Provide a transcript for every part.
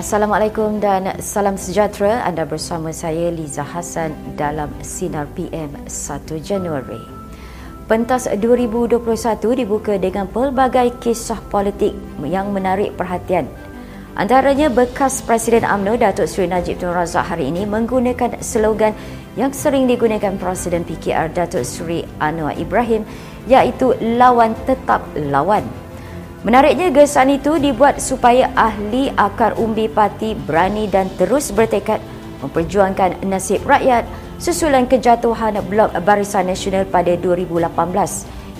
Assalamualaikum dan salam sejahtera. Anda bersama saya Liza Hassan dalam Sinar PM 1 Januari. Pentas 2021 dibuka dengan pelbagai kisah politik yang menarik perhatian. Antaranya bekas Presiden AMNO Datuk Seri Najib Tun Razak hari ini menggunakan slogan yang sering digunakan Presiden PKR Datuk Seri Anwar Ibrahim iaitu lawan tetap lawan. Menariknya gesan itu dibuat supaya ahli akar umbi parti berani dan terus bertekad memperjuangkan nasib rakyat susulan kejatuhan Blok Barisan Nasional pada 2018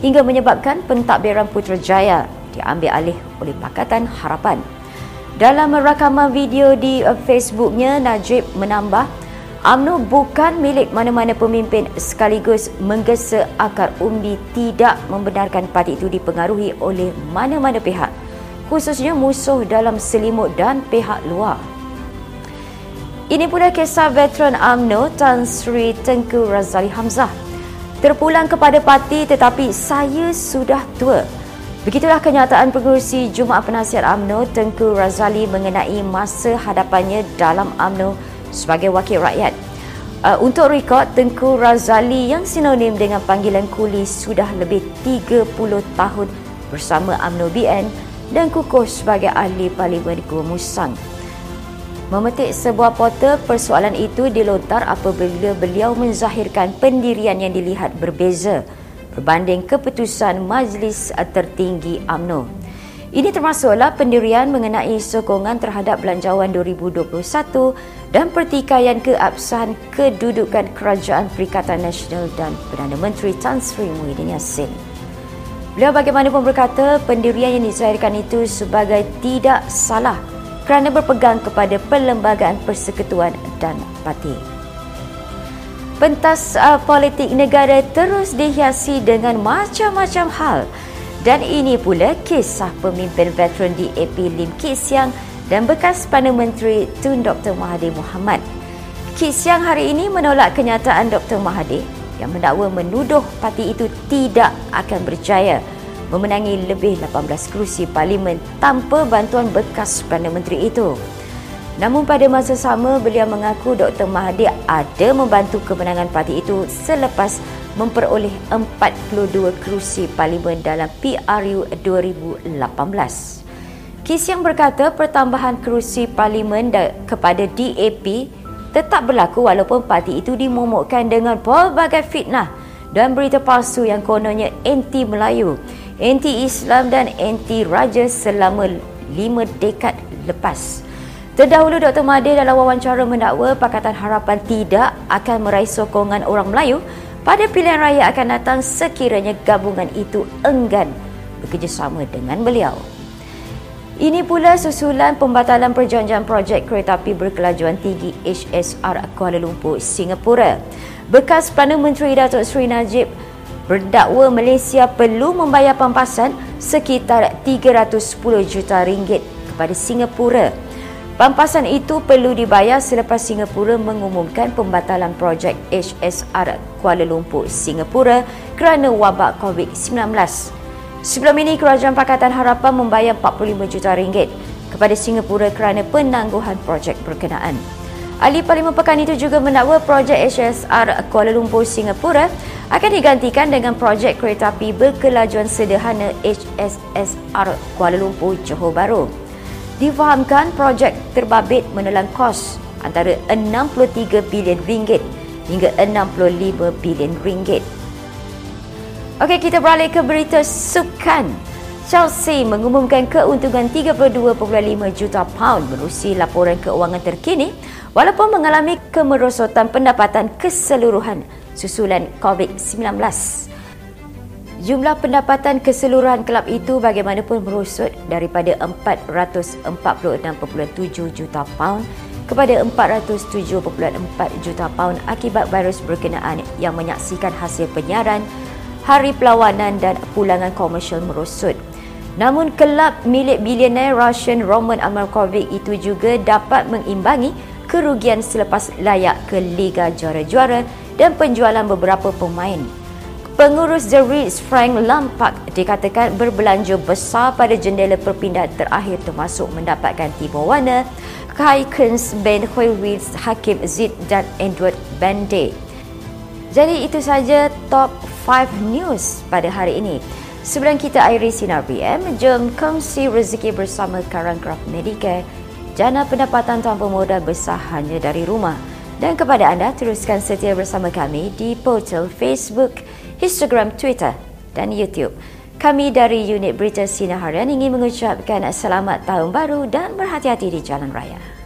hingga menyebabkan pentadbiran Putrajaya diambil alih oleh Pakatan Harapan. Dalam rakaman video di Facebooknya, Najib menambah UMNO bukan milik mana-mana pemimpin sekaligus menggesa akar umbi tidak membenarkan parti itu dipengaruhi oleh mana-mana pihak khususnya musuh dalam selimut dan pihak luar. Ini pula kisah veteran UMNO Tan Sri Tengku Razali Hamzah. Terpulang kepada parti tetapi saya sudah tua. Begitulah kenyataan pengurusi Jumaat Penasihat UMNO Tengku Razali mengenai masa hadapannya dalam UMNO sebagai wakil rakyat. Uh, untuk rekod, Tengku Razali yang sinonim dengan panggilan Kuli sudah lebih 30 tahun bersama UMNO BN dan kukuh sebagai ahli Parlimen Gua Musang. Memetik sebuah portal, persoalan itu dilontar apabila beliau menzahirkan pendirian yang dilihat berbeza berbanding keputusan Majlis Tertinggi UMNO. Ini termasuklah pendirian mengenai sokongan terhadap belanjawan 2021 dan pertikaian keabsahan kedudukan Kerajaan Perikatan Nasional dan Perdana Menteri Tan Sri Muhyiddin Yassin. Beliau bagaimanapun berkata pendirian yang disahirkan itu sebagai tidak salah kerana berpegang kepada perlembagaan persekutuan dan parti. Pentas uh, politik negara terus dihiasi dengan macam-macam hal dan ini pula kisah pemimpin veteran DAP Lim Kit Siang dan bekas Perdana Menteri Tun Dr. Mahathir Mohamad. Kit Siang hari ini menolak kenyataan Dr. Mahathir yang mendakwa menuduh parti itu tidak akan berjaya memenangi lebih 18 kerusi parlimen tanpa bantuan bekas Perdana Menteri itu. Namun pada masa sama beliau mengaku Dr. Mahathir ada membantu kemenangan parti itu selepas memperoleh 42 kerusi parlimen dalam PRU 2018. Kis yang berkata pertambahan kerusi parlimen kepada DAP tetap berlaku walaupun parti itu dimomokkan dengan pelbagai fitnah dan berita palsu yang kononnya anti Melayu, anti Islam dan anti Raja selama lima dekad lepas. Terdahulu Dr. Mahathir dalam wawancara mendakwa Pakatan Harapan tidak akan meraih sokongan orang Melayu pada pilihan raya akan datang sekiranya gabungan itu enggan bekerjasama dengan beliau. Ini pula susulan pembatalan perjanjian projek kereta api berkelajuan tinggi HSR Kuala Lumpur, Singapura. Bekas Perdana Menteri Datuk Seri Najib berdakwa Malaysia perlu membayar pampasan sekitar 310 juta ringgit kepada Singapura Pampasan itu perlu dibayar selepas Singapura mengumumkan pembatalan projek HSR Kuala Lumpur, Singapura kerana wabak COVID-19. Sebelum ini, Kerajaan Pakatan Harapan membayar 45 juta ringgit kepada Singapura kerana penangguhan projek berkenaan. Ahli Parlimen Pekan itu juga mendakwa projek HSR Kuala Lumpur, Singapura akan digantikan dengan projek kereta api berkelajuan sederhana HSSR Kuala Lumpur, Johor Bahru difahamkan projek terbabit menelan kos antara 63 bilion ringgit hingga 65 bilion ringgit. Okey, kita beralih ke berita sukan. Chelsea mengumumkan keuntungan 32.5 juta pound menerusi laporan keuangan terkini walaupun mengalami kemerosotan pendapatan keseluruhan susulan COVID-19. Jumlah pendapatan keseluruhan kelab itu bagaimanapun merosot daripada 446.7 juta pound kepada 407.4 juta pound akibat virus berkenaan yang menyaksikan hasil penyiaran, hari perlawanan dan pulangan komersial merosot. Namun kelab milik bilioner Russian Roman Abramovich itu juga dapat mengimbangi kerugian selepas layak ke Liga Juara-Juara dan penjualan beberapa pemain Pengurus The Ritz Frank Lampak dikatakan berbelanja besar pada jendela perpindahan terakhir termasuk mendapatkan timur warna Kai Kunz Ben Hui Ritz Hakim Zid dan Edward Bende. Jadi itu saja top 5 news pada hari ini. Sebelum kita akhiri Sinar PM, jom kongsi rezeki bersama Karangcraft Medicare. Jana pendapatan tanpa modal besar hanya dari rumah. Dan kepada anda, teruskan setia bersama kami di portal Facebook, Instagram, Twitter dan YouTube. Kami dari unit Berita Sinar Harian ingin mengucapkan selamat tahun baru dan berhati-hati di jalan raya.